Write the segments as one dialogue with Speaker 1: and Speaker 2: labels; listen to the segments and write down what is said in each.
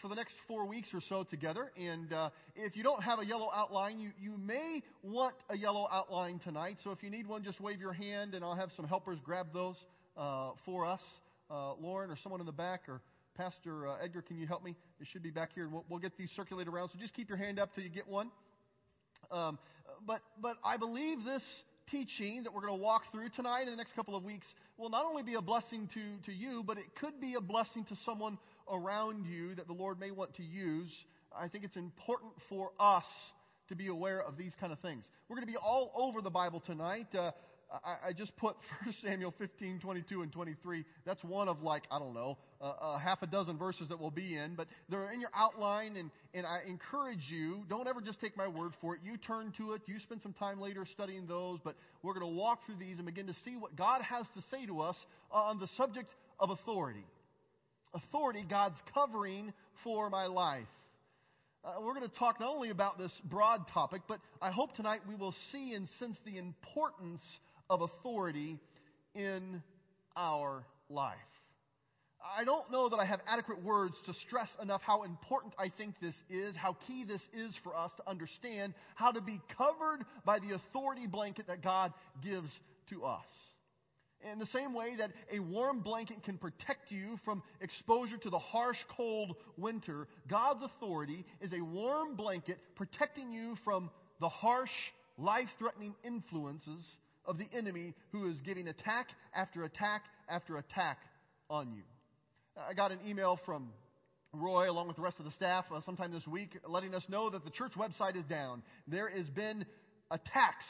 Speaker 1: for the next four weeks or so together. And uh, if you don't have a yellow outline, you, you may want a yellow outline tonight. So if you need one, just wave your hand, and I'll have some helpers grab those uh, for us. Uh, Lauren or someone in the back, or Pastor uh, Edgar, can you help me? It should be back here, and we'll, we'll get these circulated around. So just keep your hand up till you get one. Um, but but I believe this teaching that we're going to walk through tonight in the next couple of weeks will not only be a blessing to, to you, but it could be a blessing to someone around you that the Lord may want to use. I think it's important for us to be aware of these kind of things. We're going to be all over the Bible tonight. Uh, I, I, just put 1 Samuel 15, 22, and 23. That's one of like, I don't know, uh, uh, half a dozen verses that we'll be in, but they're in your outline, and, and I encourage you, don't ever just take my word for it. You turn to it, you spend some time later studying those, but we're going to walk through these and begin to see what God has to say to us on the subject of authority. Authority, God's covering for my life. Uh, we're going to talk not only about this broad topic, but I hope tonight we will see and sense the importance of authority in our life. I don't know that I have adequate words to stress enough how important I think this is, how key this is for us to understand how to be covered by the authority blanket that God gives to us. In the same way that a warm blanket can protect you from exposure to the harsh, cold winter, God's authority is a warm blanket protecting you from the harsh, life threatening influences of the enemy who is giving attack after attack after attack on you. I got an email from Roy, along with the rest of the staff, uh, sometime this week, letting us know that the church website is down. There has been attacks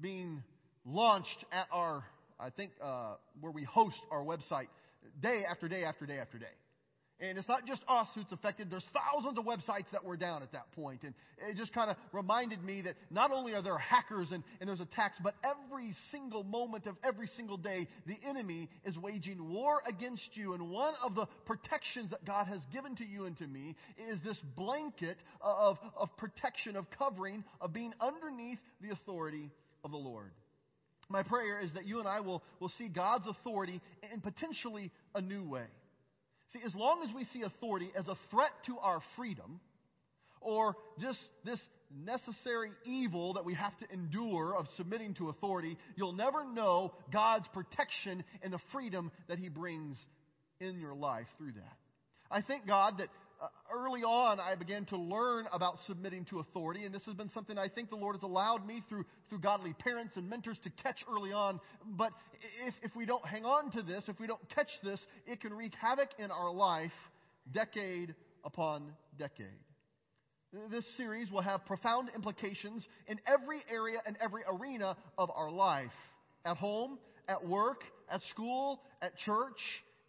Speaker 1: being launched at our, I think, uh, where we host our website, day after day after day after day. And it's not just us who's affected. There's thousands of websites that were down at that point. And it just kind of reminded me that not only are there hackers and, and there's attacks, but every single moment of every single day, the enemy is waging war against you. And one of the protections that God has given to you and to me is this blanket of, of protection, of covering, of being underneath the authority of the Lord. My prayer is that you and I will, will see God's authority in potentially a new way. See, as long as we see authority as a threat to our freedom, or just this necessary evil that we have to endure of submitting to authority, you'll never know God's protection and the freedom that He brings in your life through that. I thank God that Uh, early on, I began to learn about submitting to authority, and this has been something I think the Lord has allowed me through, through godly parents and mentors to catch early on. But if, if we don't hang on to this, if we don't catch this, it can wreak havoc in our life decade upon decade. This series will have profound implications in every area and every arena of our life at home, at work, at school, at church,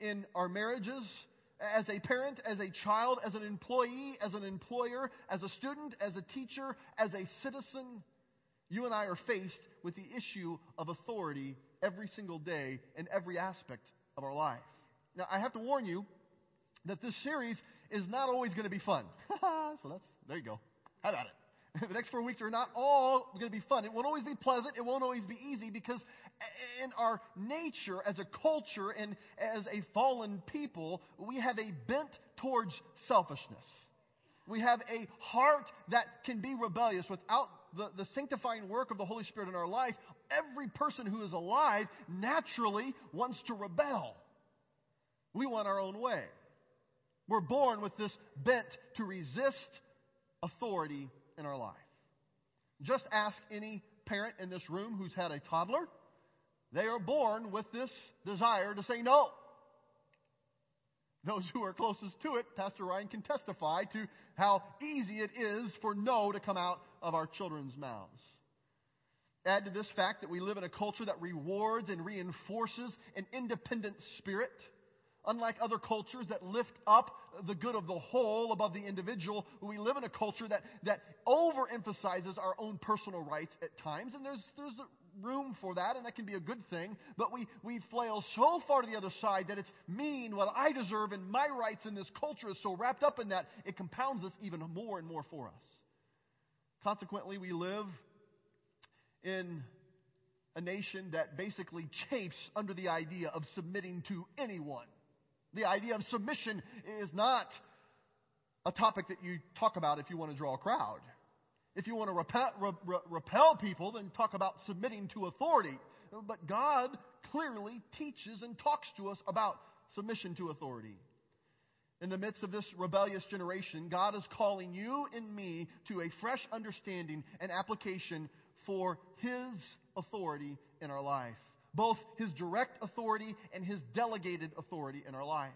Speaker 1: in our marriages, as a parent, as a child, as an employee, as an employer, as a student, as a teacher, as a citizen, you and I are faced with the issue of authority every single day in every aspect of our life. Now, I have to warn you that this series is not always going to be fun. so that's, there you go. How about it? the next four weeks are not all going to be fun. It won't always be pleasant. It won't always be easy because in our nature as a culture and as a fallen people, we have a bent towards selfishness. We have a heart that can be rebellious without the, the sanctifying work of the Holy Spirit in our life. Every person who is alive naturally wants to rebel. We want our own way. We're born with this bent to resist authority in our life. Just ask any parent in this room who's had a toddler. They are born with this desire to say no. Those who are closest to it, Pastor Ryan can testify to how easy it is for no to come out of our children's mouths. Add to this fact that we live in a culture that rewards and reinforces an independent spirit. Unlike other cultures that lift up the good of the whole above the individual, we live in a culture that, that overemphasizes our own personal rights at times, and there's, there's room for that, and that can be a good thing, but we, we flail so far to the other side that it's mean what I deserve and my rights in this culture is so wrapped up in that, it compounds this even more and more for us. Consequently, we live in a nation that basically chafes under the idea of submitting to anyone. The idea of submission is not a topic that you talk about if you want to draw a crowd. If you want to repel, re, repel people, then talk about submitting to authority. But God clearly teaches and talks to us about submission to authority. In the midst of this rebellious generation, God is calling you and me to a fresh understanding and application for His authority in our life. Both His direct authority and His delegated authority in our life.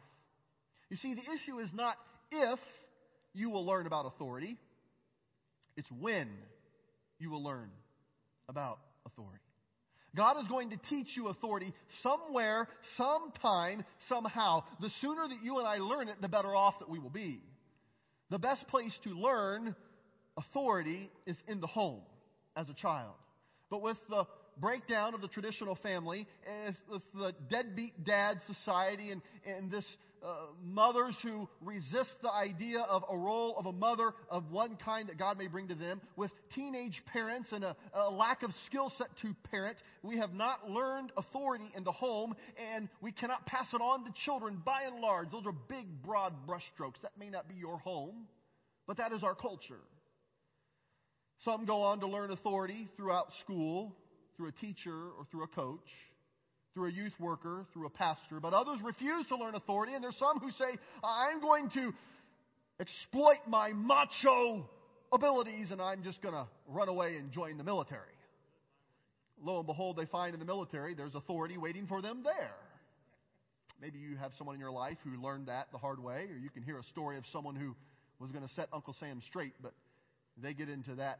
Speaker 1: You see, the issue is not if you will learn about authority, it's when you will learn about authority. God is going to teach you authority somewhere, sometime, somehow. The sooner that you and I learn it, the better off that we will be. The best place to learn authority is in the home as a child. But with the breakdown of the traditional family, the deadbeat dad society and, and this uh, mothers who resist the idea of a role of a mother of one kind that God may bring to them, with teenage parents and a, a lack of skill set to parent, we have not learned authority in the home, and we cannot pass it on to children by and large. Those are big, broad brushstrokes. That may not be your home, but that is our culture. Some go on to learn authority throughout school, through a teacher, or through a coach through a youth worker, through a pastor, but others refuse to learn authority, and there's some who say, I'm going to exploit my macho abilities and I'm just going to run away and join the military. Lo and behold, they find in the military there's authority waiting for them there. Maybe you have someone in your life who learned that the hard way, or you can hear a story of someone who was going to set Uncle Sam straight, but they get into that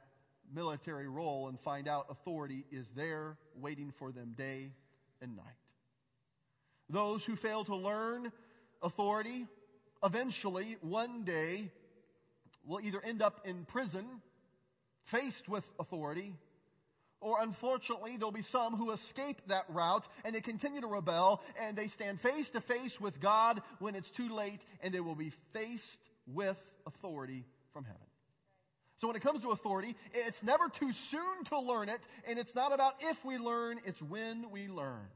Speaker 1: military role and find out authority is there waiting for them day and night. Those who fail to learn authority eventually, one day, will either end up in prison, faced with authority, or unfortunately, there'll be some who escape that route and they continue to rebel and they stand face to face with God when it's too late and they will be faced with authority from heaven. So when it comes to authority, it's never too soon to learn it, and it's not about if we learn, it's when we learn.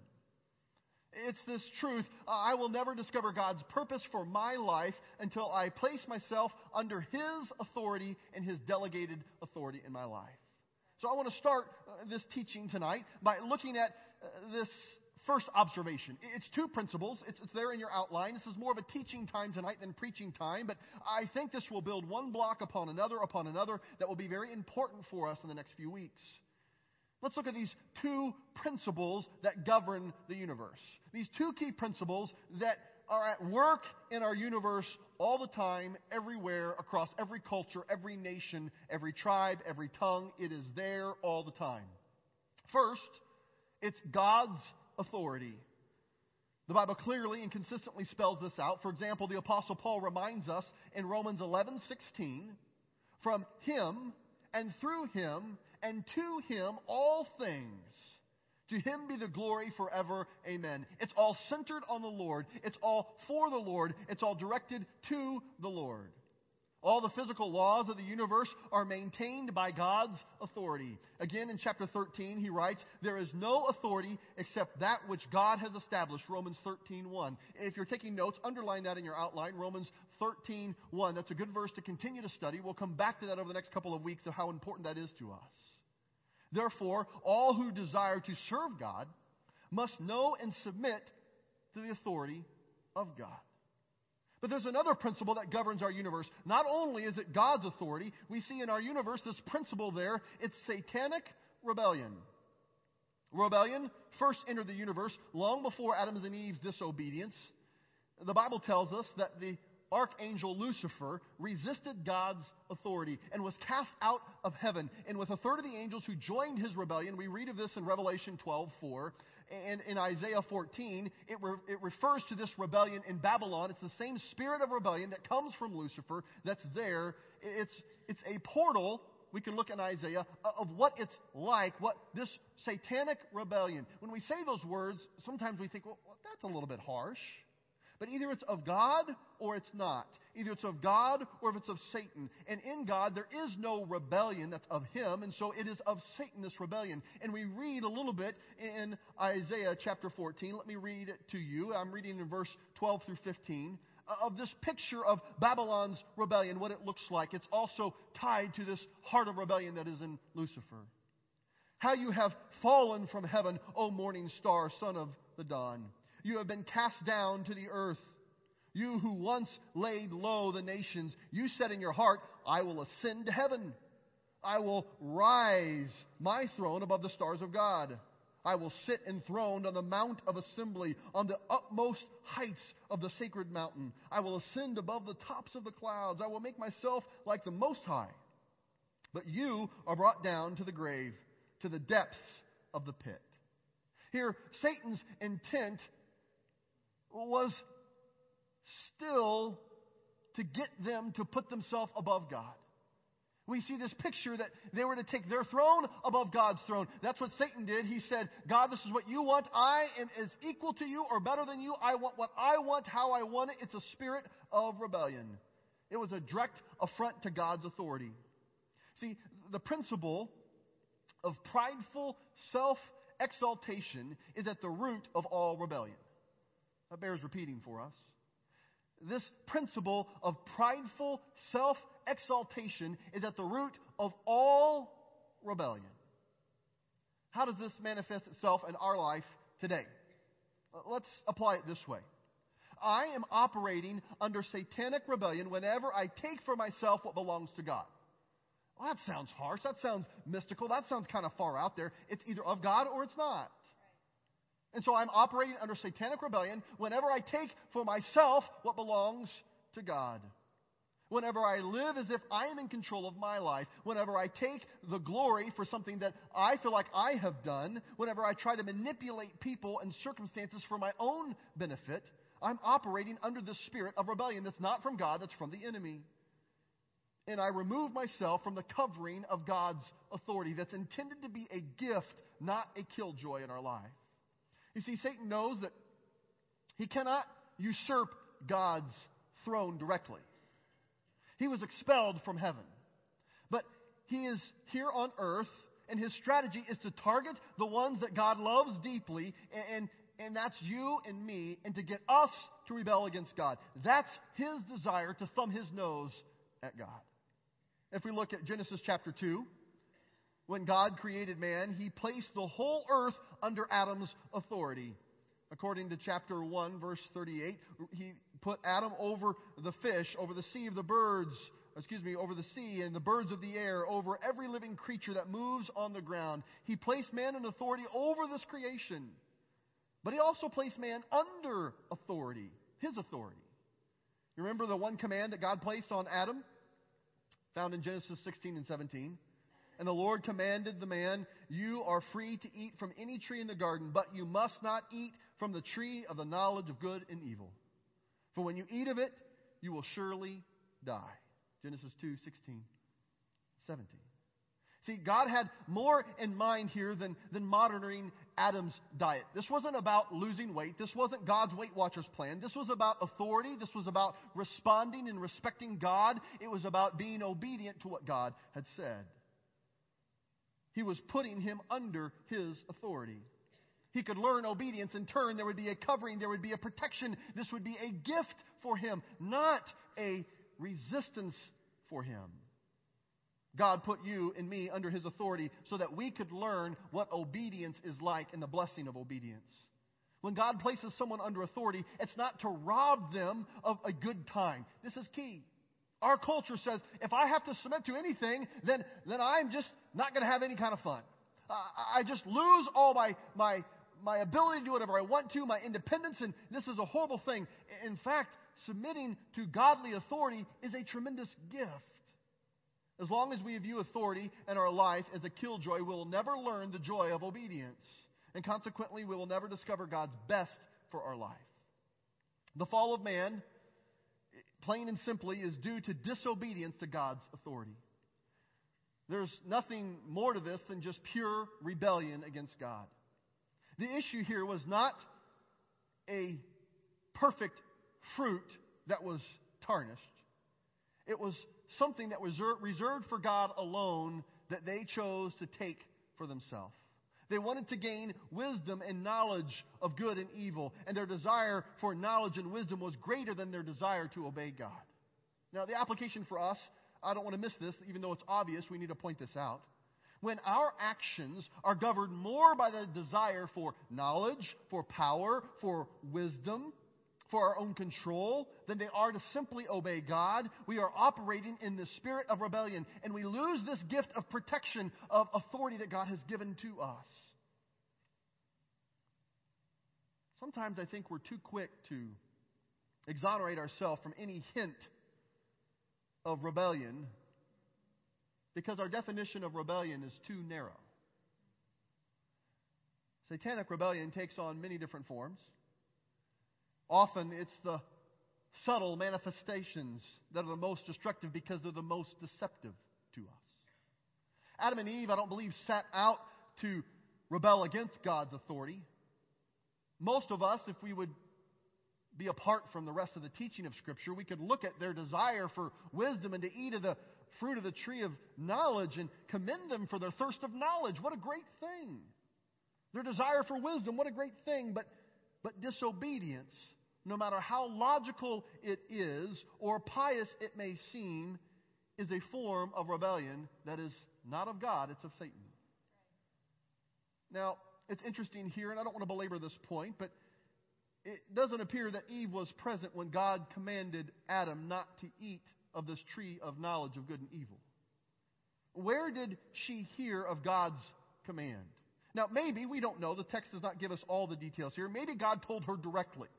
Speaker 1: It's this truth. Uh, I will never discover God's purpose for my life until I place myself under His authority and His delegated authority in my life. So I want to start uh, this teaching tonight by looking at uh, this first observation. It's two principles. It's, it's, there in your outline. This is more of a teaching time tonight than preaching time, but I think this will build one block upon another upon another that will be very important for us in the next few weeks. Let's look at these two principles that govern the universe. These two key principles that are at work in our universe all the time, everywhere, across every culture, every nation, every tribe, every tongue. It is there all the time. First, it's God's authority. The Bible clearly and consistently spells this out. For example, the apostle Paul reminds us in Romans 11:16, from him and through him and to him all things. To him be the glory forever. Amen. It's all centered on the Lord. It's all for the Lord. It's all directed to the Lord. All the physical laws of the universe are maintained by God's authority. Again, in chapter 13, he writes, There is no authority except that which God has established. Romans 13, 1. If you're taking notes, underline that in your outline. Romans 13, 1. That's a good verse to continue to study. We'll come back to that over the next couple of weeks of how important that is to us. Therefore, all who desire to serve God must know and submit to the authority of God. But there's another principle that governs our universe. Not only is it God's authority, we see in our universe this principle there. It's satanic rebellion. Rebellion first entered the universe long before Adam's and Eve's disobedience. The Bible tells us that the archangel Lucifer resisted God's authority and was cast out of heaven. And with a third of the angels who joined his rebellion, we read of this in Revelation 12:4 and in Isaiah 14, it, re- it refers to this rebellion in Babylon. It's the same spirit of rebellion that comes from Lucifer that's there. It's, it's a portal we can look in Isaiah of what it's like, what this satanic rebellion. When we say those words, sometimes we think, well, that's a little bit harsh. But either it's of God or it's not. Either it's of God or if it's of Satan. And in God, there is no rebellion that's of Him, and so it is of Satan, this rebellion. And we read a little bit in Isaiah chapter 14. Let me read it to you. I'm reading in verse 12 through 15. Uh, of this picture of Babylon's rebellion, what it looks like. It's also tied to this heart of rebellion that is in Lucifer. How you have fallen from heaven, O morning star, son of the dawn. You have been cast down to the earth. You who once laid low the nations, you said in your heart, I will ascend to heaven. I will rise my throne above the stars of God. I will sit enthroned on the mount of assembly, on the utmost heights of the sacred mountain. I will ascend above the tops of the clouds. I will make myself like the Most High. But you are brought down to the grave, to the depths of the pit. Here, Satan's intent was still to get them to put themselves above God. We see this picture that they were to take their throne above God's throne. That's what Satan did. He said, God, this is what you want. I am as equal to you or better than you. I want what I want, how I want it. It's a spirit of rebellion. It was a direct affront to God's authority. See, the principle of prideful self exaltation is at the root of all rebellion. That bears repeating for us. This principle of prideful self exaltation is at the root of all rebellion. How does this manifest itself in our life today? Let's apply it this way. I am operating under satanic rebellion whenever I take for myself what belongs to God. Well, that sounds harsh. That sounds mystical. That sounds kind of far out there. It's either of God or it's not. And so I'm operating under satanic rebellion whenever I take for myself what belongs to God. Whenever I live as if I am in control of my life, whenever I take the glory for something that I feel like I have done, whenever I try to manipulate people and circumstances for my own benefit, I'm operating under the spirit of rebellion that's not from God, that's from the enemy. And I remove myself from the covering of God's authority that's intended to be a gift, not a killjoy in our life. You see, Satan knows that he cannot usurp God's throne directly. He was expelled from heaven. But he is here on earth, and his strategy is to target the ones that God loves deeply, and, and that's you and me, and to get us to rebel against God. That's his desire to thumb his nose at God. If we look at Genesis chapter 2, when God created man, he placed the whole earth under Adam's authority. According to chapter 1, verse 38, he put Adam over the fish, over the sea of the birds, excuse me, over the sea and the birds of the air, over every living creature that moves on the ground. He placed man in authority over this creation. But he also placed man under authority, his authority. You remember the one command that God placed on Adam? Found in Genesis 16 and 17. And the Lord commanded the man, You are free to eat from any tree in the garden, but you must not eat from the tree of the knowledge of good and evil. For when you eat of it, you will surely die. Genesis 2 16, 17. See, God had more in mind here than, than monitoring Adam's diet. This wasn't about losing weight. This wasn't God's Weight Watchers plan. This was about authority. This was about responding and respecting God. It was about being obedient to what God had said. He was putting him under his authority. He could learn obedience. In turn, there would be a covering, there would be a protection. This would be a gift for him, not a resistance for him. God put you and me under his authority so that we could learn what obedience is like and the blessing of obedience. When God places someone under authority, it's not to rob them of a good time. This is key. Our culture says if I have to submit to anything, then, then I'm just not going to have any kind of fun. I just lose all my, my, my ability to do whatever I want to, my independence, and this is a horrible thing. In fact, submitting to godly authority is a tremendous gift. As long as we view authority in our life as a killjoy, we will never learn the joy of obedience. And consequently, we will never discover God's best for our life. The fall of man, plain and simply, is due to disobedience to God's authority. There's nothing more to this than just pure rebellion against God. The issue here was not a perfect fruit that was tarnished. It was something that was reserved for God alone that they chose to take for themselves. They wanted to gain wisdom and knowledge of good and evil, and their desire for knowledge and wisdom was greater than their desire to obey God. Now, the application for us, I don't want to miss this, even though it's obvious, we need to point this out. When our actions are governed more by the desire for knowledge, for power, for wisdom, for our own control than they are to simply obey God. We are operating in the spirit of rebellion, and we lose this gift of protection, of authority that God has given to us. Sometimes I think we're too quick to exonerate ourselves from any hint of rebellion because our definition of rebellion is too narrow. Satanic rebellion takes on many different forms. Often it's the subtle manifestations that are the most destructive because they're the most deceptive to us. Adam and Eve, I don't believe, sat out to rebel against God's authority. Most of us, if we would be apart from the rest of the teaching of Scripture, we could look at their desire for wisdom and to eat of the fruit of the tree of knowledge and commend them for their thirst of knowledge. What a great thing! Their desire for wisdom, what a great thing. But, but disobedience no matter how logical it is or pious it may seem, is a form of rebellion that is not of God, it's of Satan. Now, it's interesting here, and I don't want to belabor this point, but it doesn't appear that Eve was present when God commanded Adam not to eat of this tree of knowledge of good and evil. Where did she hear of God's command? Now, maybe, we don't know, the text does not give us all the details here. Maybe God told her directly.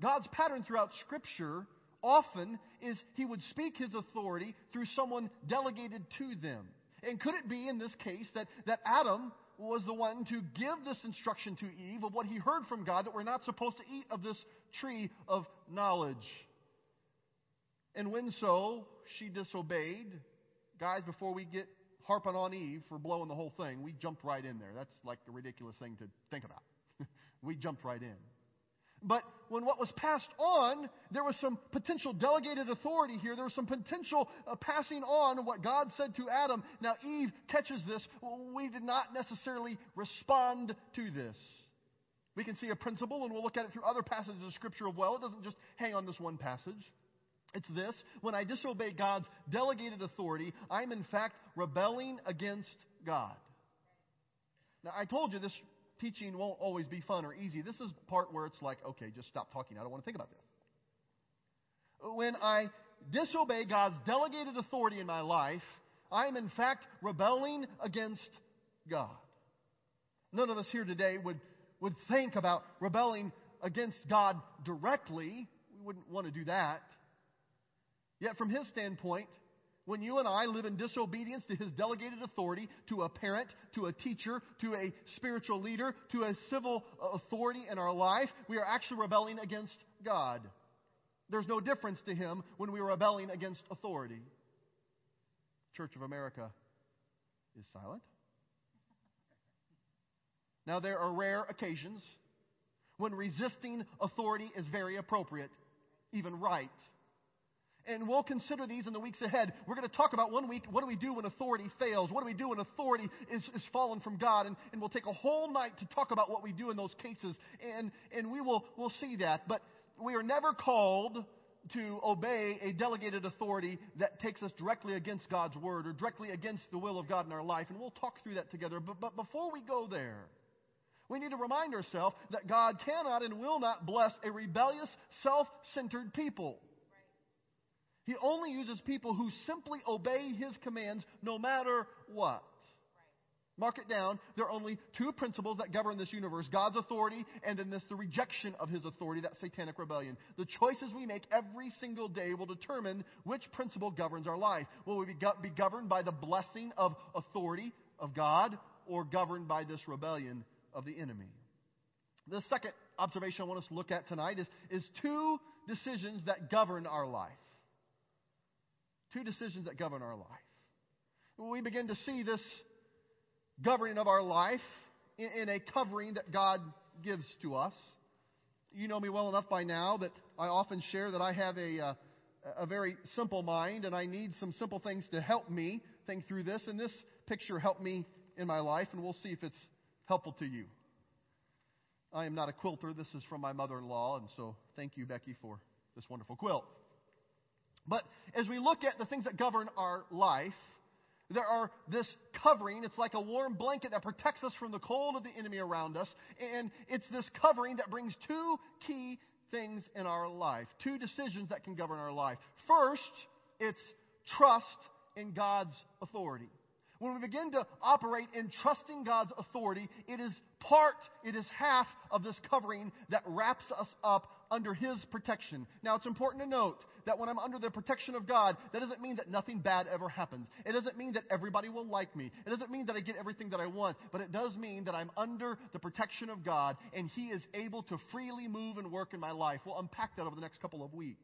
Speaker 1: God's pattern throughout Scripture often is He would speak His authority through someone delegated to them. And could it be in this case that, that Adam was the one to give this instruction to Eve of what he heard from God that we're not supposed to eat of this tree of knowledge? And when so, she disobeyed. Guys, before we get harping on Eve for blowing the whole thing, we jumped right in there. That's like a ridiculous thing to think about. we jumped right in. But when what was passed on, there was some potential delegated authority here. There was some potential uh, passing on what God said to Adam. Now Eve catches this. We did not necessarily respond to this. We can see a principle, and we'll look at it through other passages of Scripture as well. It doesn't just hang on this one passage. It's this when I disobey God's delegated authority, I'm in fact rebelling against God. Now, I told you this teaching won't always be fun or easy. This is part where it's like, okay, just stop talking. I don't want to think about this. When I disobey God's delegated authority in my life, I am in fact rebelling against God. None of us here today would, would think about rebelling against God directly. We wouldn't want to do that. Yet, from his standpoint, when you and I live in disobedience to his delegated authority, to a parent, to a teacher, to a spiritual leader, to a civil uh, authority in our life, we are actually rebelling against God. There's no difference to him when we are rebelling against authority. Church of America is silent. Now, there are rare occasions when resisting authority is very appropriate, even right. And we'll consider these in the weeks ahead. We're going to talk about one week, what do we do when authority fails? What do we do when authority is, is fallen from God? And, and we'll take a whole night to talk about what we do in those cases. And, and we will we'll see that. But we are never called to obey a delegated authority that takes us directly against God's word or directly against the will of God in our life. And we'll talk through that together. But, but before we go there, we need to remind ourselves that God cannot and will not bless a rebellious, self centered people. He only uses people who simply obey his commands no matter what. Mark it down. There are only two principles that govern this universe God's authority, and in this, the rejection of his authority, that satanic rebellion. The choices we make every single day will determine which principle governs our life. Will we be governed by the blessing of authority of God, or governed by this rebellion of the enemy? The second observation I want us to look at tonight is, is two decisions that govern our life. Two decisions that govern our life. We begin to see this governing of our life in, in a covering that God gives to us. You know me well enough by now that I often share that I have a, uh, a very simple mind and I need some simple things to help me think through this. And this picture helped me in my life, and we'll see if it's helpful to you. I am not a quilter. This is from my mother in law, and so thank you, Becky, for this wonderful quilt. But as we look at the things that govern our life, there are this covering. It's like a warm blanket that protects us from the cold of the enemy around us. And it's this covering that brings two key things in our life, two decisions that can govern our life. First, it's trust in God's authority. When we begin to operate in trusting God's authority, it is part, it is half of this covering that wraps us up under His protection. Now, it's important to note that when I'm under the protection of God, that doesn't mean that nothing bad ever happens. It doesn't mean that everybody will like me. It doesn't mean that I get everything that I want, but it does mean that I'm under the protection of God and He is able to freely move and work in my life. We'll unpack that over the next couple of weeks.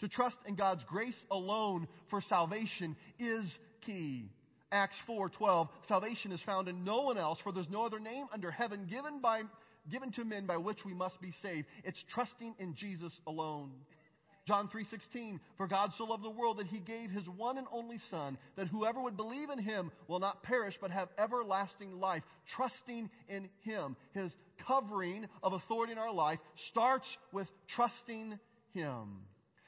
Speaker 1: To trust in God's grace alone for salvation is key. Acts 4:12 Salvation is found in no one else for there's no other name under heaven given by given to men by which we must be saved. It's trusting in Jesus alone. John 3:16 For God so loved the world that he gave his one and only son that whoever would believe in him will not perish but have everlasting life trusting in him his covering of authority in our life starts with trusting him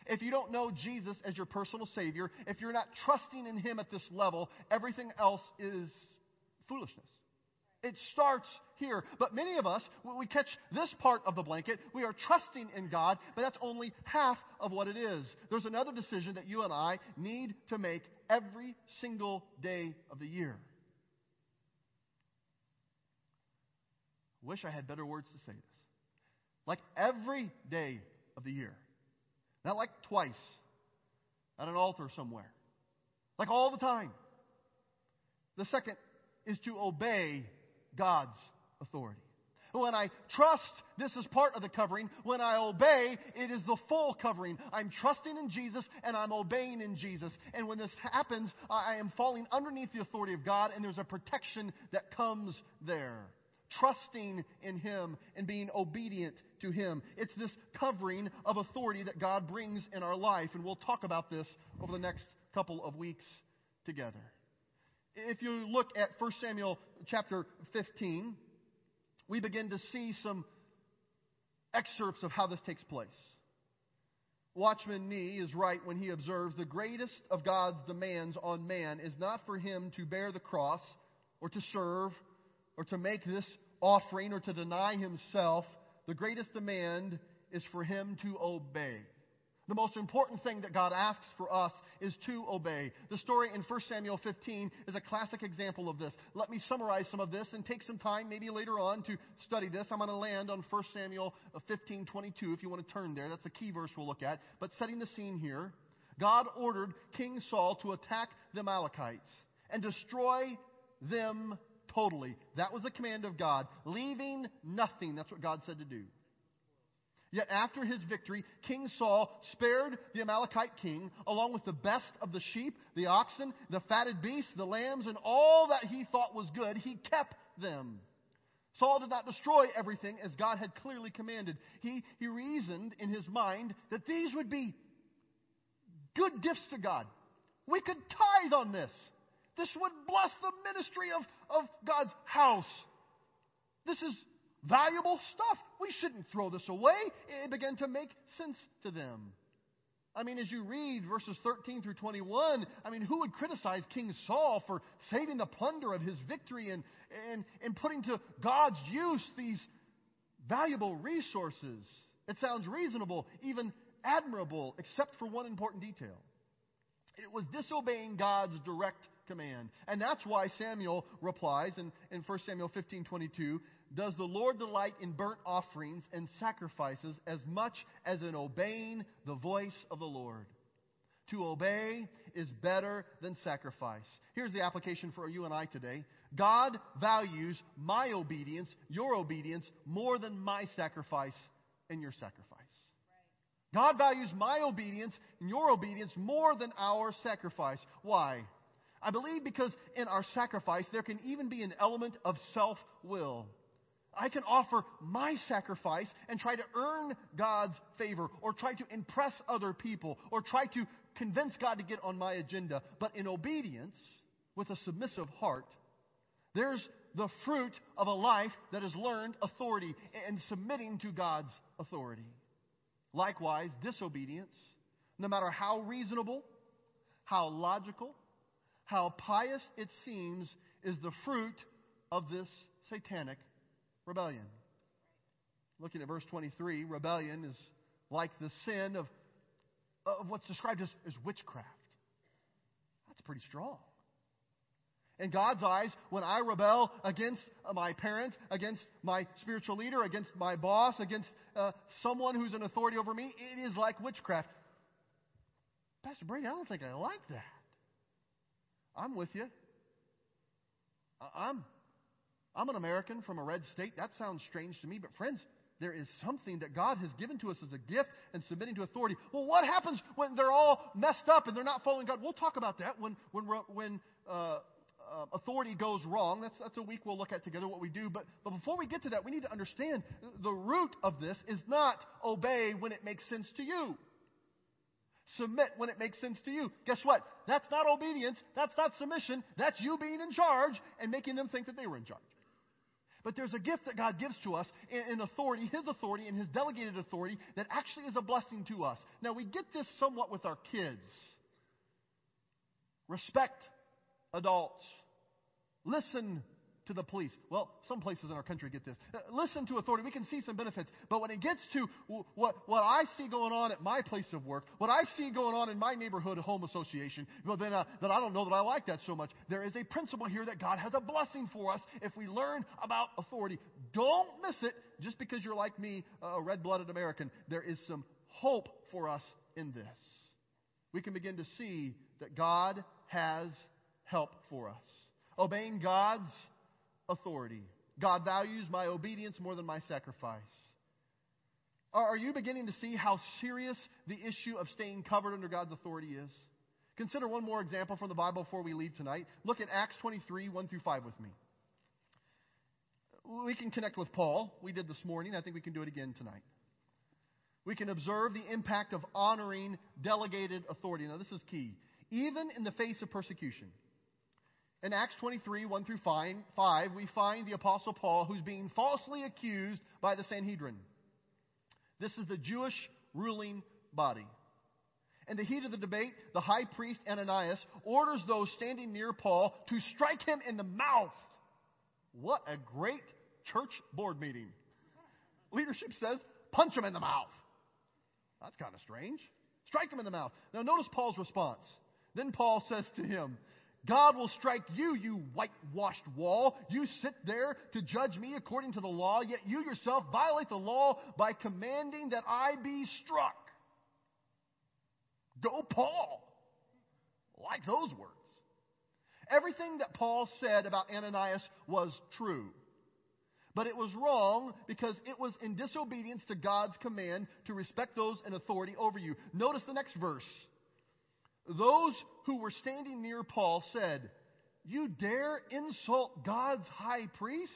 Speaker 1: if you don't know Jesus as your personal Savior, if you're not trusting in Him at this level, everything else is foolishness. It starts here. But many of us, when we catch this part of the blanket, we are trusting in God, but that's only half of what it is. There's another decision that you and I need to make every single day of the year. Wish I had better words to say this. Like every day of the year. Not like twice at an altar somewhere. Like all the time. The second is to obey God's authority. When I trust, this is part of the covering. When I obey, it is the full covering. I'm trusting in Jesus and I'm obeying in Jesus. And when this happens, I am falling underneath the authority of God and there's a protection that comes there trusting in Him and being obedient to Him. It's this covering of authority that God brings in our life, and we'll talk about this over the next couple of weeks together. If you look at 1 Samuel chapter 15, we begin to see some excerpts of how this takes place. Watchman Nee is right when he observes the greatest of God's demands on man is not for him to bear the cross or to serve or to make this offering or to deny himself, the greatest demand is for him to obey. The most important thing that God asks for us is to obey. The story in 1 Samuel 15 is a classic example of this. Let me summarize some of this and take some time, maybe later on, to study this. I'm going to land on 1 Samuel 15 22 if you want to turn there. That's the key verse we'll look at. But setting the scene here, God ordered King Saul to attack the Amalekites and destroy them totally. That was the command of God, leaving nothing. That's what God said to do. Yet after his victory, King Saul spared the Amalekite king, along with the best of the sheep, the oxen, the fatted beasts, the lambs, and all that he thought was good. He kept them. Saul did not destroy everything as God had clearly commanded. He, he reasoned in his mind that these would be good gifts to God. We could tithe on this. This would bless the ministry of, of God's house. This is valuable stuff. We shouldn't throw this away. It began to make sense to them. I mean, as you read verses 13 through 21, I mean, who would criticize King Saul for saving the plunder of his victory and, and, and putting to God's use these valuable resources? It sounds reasonable, even admirable, except for one important detail. It was disobeying God's direct command. And that's why Samuel replies in, in 1 Samuel 15 22 Does the Lord delight in burnt offerings and sacrifices as much as in obeying the voice of the Lord? To obey is better than sacrifice. Here's the application for you and I today. God values my obedience, your obedience, more than my sacrifice and your sacrifice. God values my obedience and your obedience more than our sacrifice. Why? I believe because in our sacrifice, there can even be an element of self will. I can offer my sacrifice and try to earn God's favor or try to impress other people or try to convince God to get on my agenda. But in obedience, with a submissive heart, There's the fruit of a life that has learned authority and submitting to God's authority. Likewise, disobedience, no matter how reasonable, how logical, how pious it seems, is the fruit of this satanic rebellion. Looking at verse 23, rebellion is like the sin of, of what's described as, as witchcraft. That's pretty strong. In God's eyes, when I rebel against my parent, against my spiritual leader, against my boss, against uh, someone who's an authority over me, it is like witchcraft. Pastor Brady, I don't think I like that. I'm with you. I'm, I'm an American from a red state. That sounds strange to me, but friends, there is something that God has given to us as a gift and submitting to authority. Well, what happens when they're all messed up and they're not following God? We'll talk about that when when when uh, uh, authority goes wrong. That's, that's a week we'll look at together what we do. But, but before we get to that, we need to understand the root of this is not obey when it makes sense to you. Submit when it makes sense to you. Guess what? That's not obedience. That's not submission. That's you being in charge and making them think that they were in charge. But there's a gift that God gives to us in, in authority, His authority and His delegated authority that actually is a blessing to us. Now we get this somewhat with our kids. Respect adults. Listen to the police. Well, some places in our country get this. Uh, listen to authority. We can see some benefits. But when it gets to what, what I see going on at my place of work, what I see going on in my neighborhood home association, well, then, uh, then I don't know that I like that so much. There is a principle here that God has a blessing for us if we learn about authority. Don't miss it just because you're like me, a red blooded American. There is some hope for us in this. We can begin to see that God has help for us obeying God's authority. God values my obedience more than my sacrifice. Are you beginning to see how serious the issue of staying covered under God's authority is? Consider one more example from the Bible before we leave tonight. Look at Acts 23, 1 through 5 with me. We can connect with Paul. We did this morning. I think we can do it again tonight. We can observe the impact of honoring delegated authority. Now, this is key. Even in the face of persecution, in Acts 23, 1 through 5, we find the Apostle Paul who's being falsely accused by the Sanhedrin. This is the Jewish ruling body. In the heat of the debate, the high priest Ananias orders those standing near Paul to strike him in the mouth. What a great church board meeting. Leadership says, punch him in the mouth. That's kind of strange. Strike him in the mouth. Now, notice Paul's response. Then Paul says to him, God will strike you, you whitewashed wall. You sit there to judge me according to the law, yet you yourself violate the law by commanding that I be struck. Go, Paul. Like those words. Everything that Paul said about Ananias was true. But it was wrong because it was in disobedience to God's command to respect those in authority over you. Notice the next verse. Those who were standing near Paul said, You dare insult God's high priest?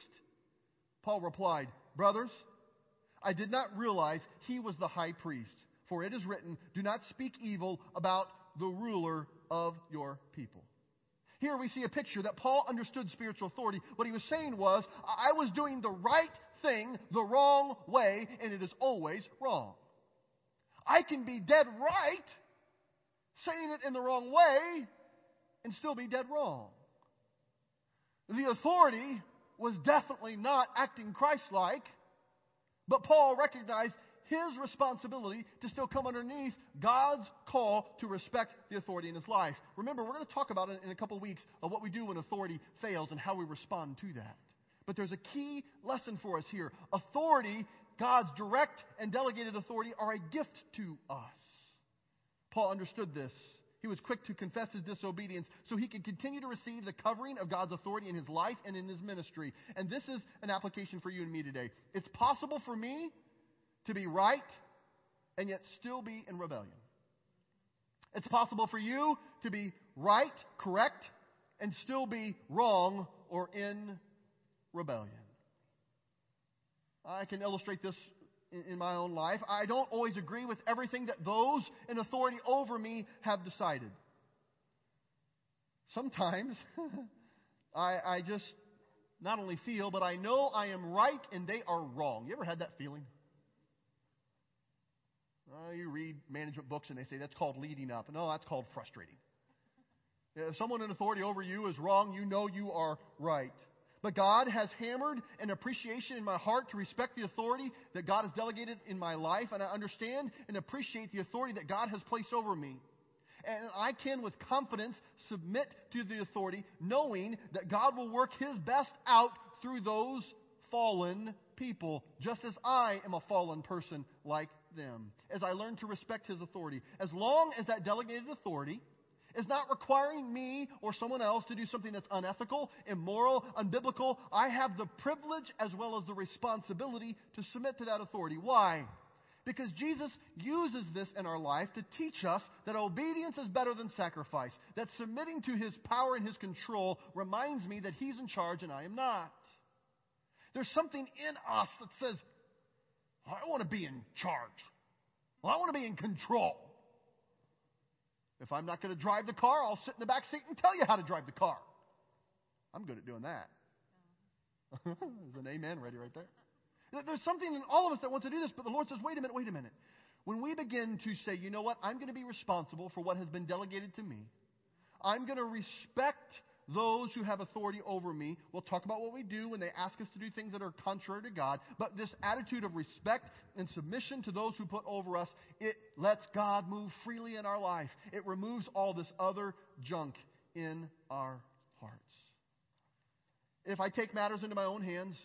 Speaker 1: Paul replied, Brothers, I did not realize he was the high priest, for it is written, Do not speak evil about the ruler of your people. Here we see a picture that Paul understood spiritual authority. What he was saying was, I was doing the right thing the wrong way, and it is always wrong. I can be dead right saying it in the wrong way and still be dead wrong. The authority was definitely not acting Christ like, but Paul recognized his responsibility to still come underneath God's call to respect the authority in his life. Remember, we're going to talk about it in a couple of weeks of what we do when authority fails and how we respond to that. But there's a key lesson for us here. Authority, God's direct and delegated authority, are a gift to us. Paul understood this. He was quick to confess his disobedience so he could continue to receive the covering of God's authority in his life and in his ministry. And this is an application for you and me today. It's possible for me to be right and yet still be in rebellion. It's possible for you to be right, correct, and still be wrong or in rebellion. I can illustrate this in, my own life. I don't always agree with everything that those in authority over me have decided. Sometimes I, I just not only feel, but I know I am right and they are wrong. You ever had that feeling? Uh, you read management books and they say that's called leading up. No, that's called frustrating. If someone in authority over you is wrong, you know you are right. But God has hammered an appreciation in my heart to respect the authority that God has delegated in my life, and I understand and appreciate the authority that God has placed over me. And I can, with confidence, submit to the authority, knowing that God will work His best out through those fallen people, just as I am a fallen person like them. As I learn to respect His authority, as long as that delegated authority is not requiring me or someone else to do something that's unethical, immoral, unbiblical. I have the privilege as well as the responsibility to submit to that authority. Why? Because Jesus uses this in our life to teach us that obedience is better than sacrifice, that submitting to his power and his control reminds me that he's in charge and I am not. There's something in us that says, I want to be in charge. Well, I want to be in control. If I'm not going to drive the car, I'll sit in the back seat and tell you how to drive the car. I'm good at doing that. There's an amen ready right there. There's something in all of us that wants to do this, but the Lord says, wait a minute, wait a minute. When we begin to say, you know what, I'm going to be responsible for what has been delegated to me, I'm going to respect those who have authority over me. We'll talk about what we do when they ask us to do things that are contrary to God. But this attitude of respect and submission to those who put over us, it lets God move freely in our life. It removes all this other junk in our hearts. If I take matters into my own hands,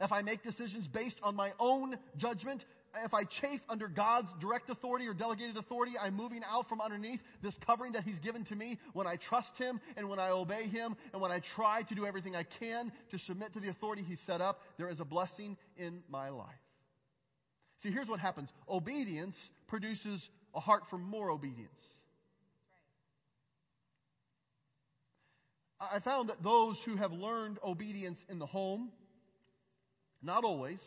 Speaker 1: if I make decisions based on my own judgment, if I chafe under God's direct authority or delegated authority, I'm moving out from underneath this covering that He's given to me when I trust Him and when I obey Him and when I try to do everything I can to submit to the authority He set up. There is a blessing in my life. See, here's what happens obedience produces a heart for more obedience. I found that those who have learned obedience in the home, not always,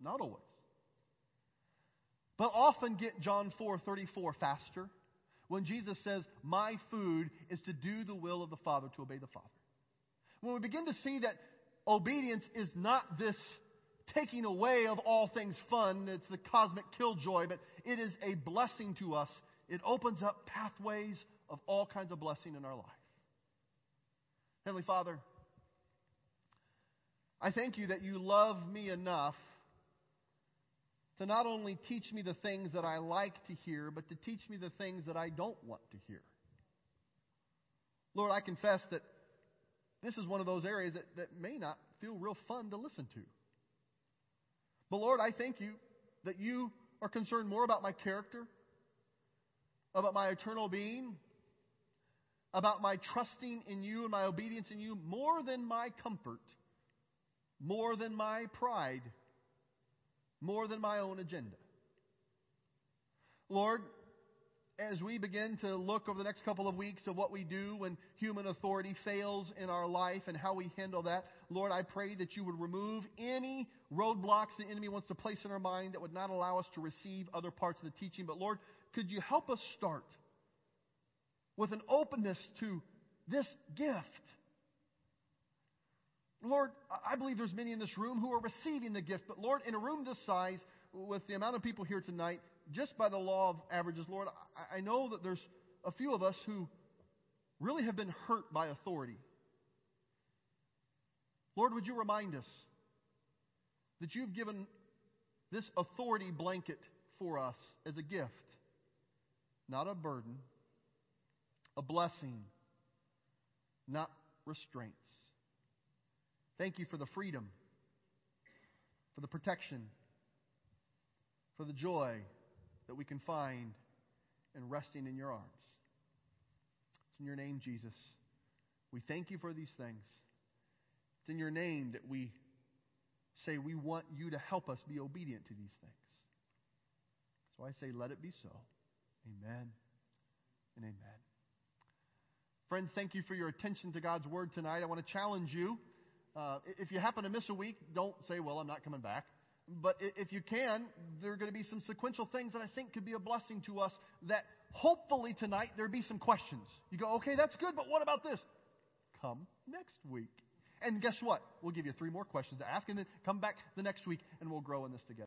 Speaker 1: not always, but often get John 4:34 faster when Jesus says, "My food is to do the will of the Father, to obey the Father." When we begin to see that obedience is not this taking away of all things fun, it's the cosmic killjoy, but it is a blessing to us. It opens up pathways of all kinds of blessing in our life. Heavenly Father, I thank you that you love me enough to not only teach me the things that I like to hear, but to teach me the things that I don't want to hear. Lord, I confess that this is one of those areas that, that may not feel real fun to listen to. But Lord, I thank you that you are concerned more about my character, about my eternal being, about my trusting in you and my obedience in you more than my comfort, more than my pride more than my own agenda. Lord, as we begin to look over the next couple of weeks of what we do when human authority fails in our life and how we handle that, Lord, I pray that you would remove any roadblocks the enemy wants to place in our mind that would not allow us to receive other parts of the teaching. But Lord, could you help us start with an openness to this gift? Lord, I believe there's many in this room who are receiving the gift, but Lord, in a room this size, with the amount of people here tonight, just by the law of averages, Lord, I know that there's a few of us who really have been hurt by authority. Lord, would you remind us that you've given this authority blanket for us as a gift, not a burden, a blessing, not restraints. Thank you for the freedom, for the protection, for the joy that we can find in resting in your arms. It's in your name, Jesus. We thank you for these things. It's in your name that we say we want you to help us be obedient to these things. So I say, let it be so. Amen and amen. Friends, thank you for your attention to God's word tonight. I want to challenge you. Uh, if you happen to miss a week, don't say, well, I'm not coming back. But if you can, there are going to be some sequential things that I think could be a blessing to us that hopefully tonight there'll be some questions. You go, okay, that's good, but what about this? Come next week. And guess what? We'll give you three more questions to ask, and then come back the next week, and we'll grow in this together.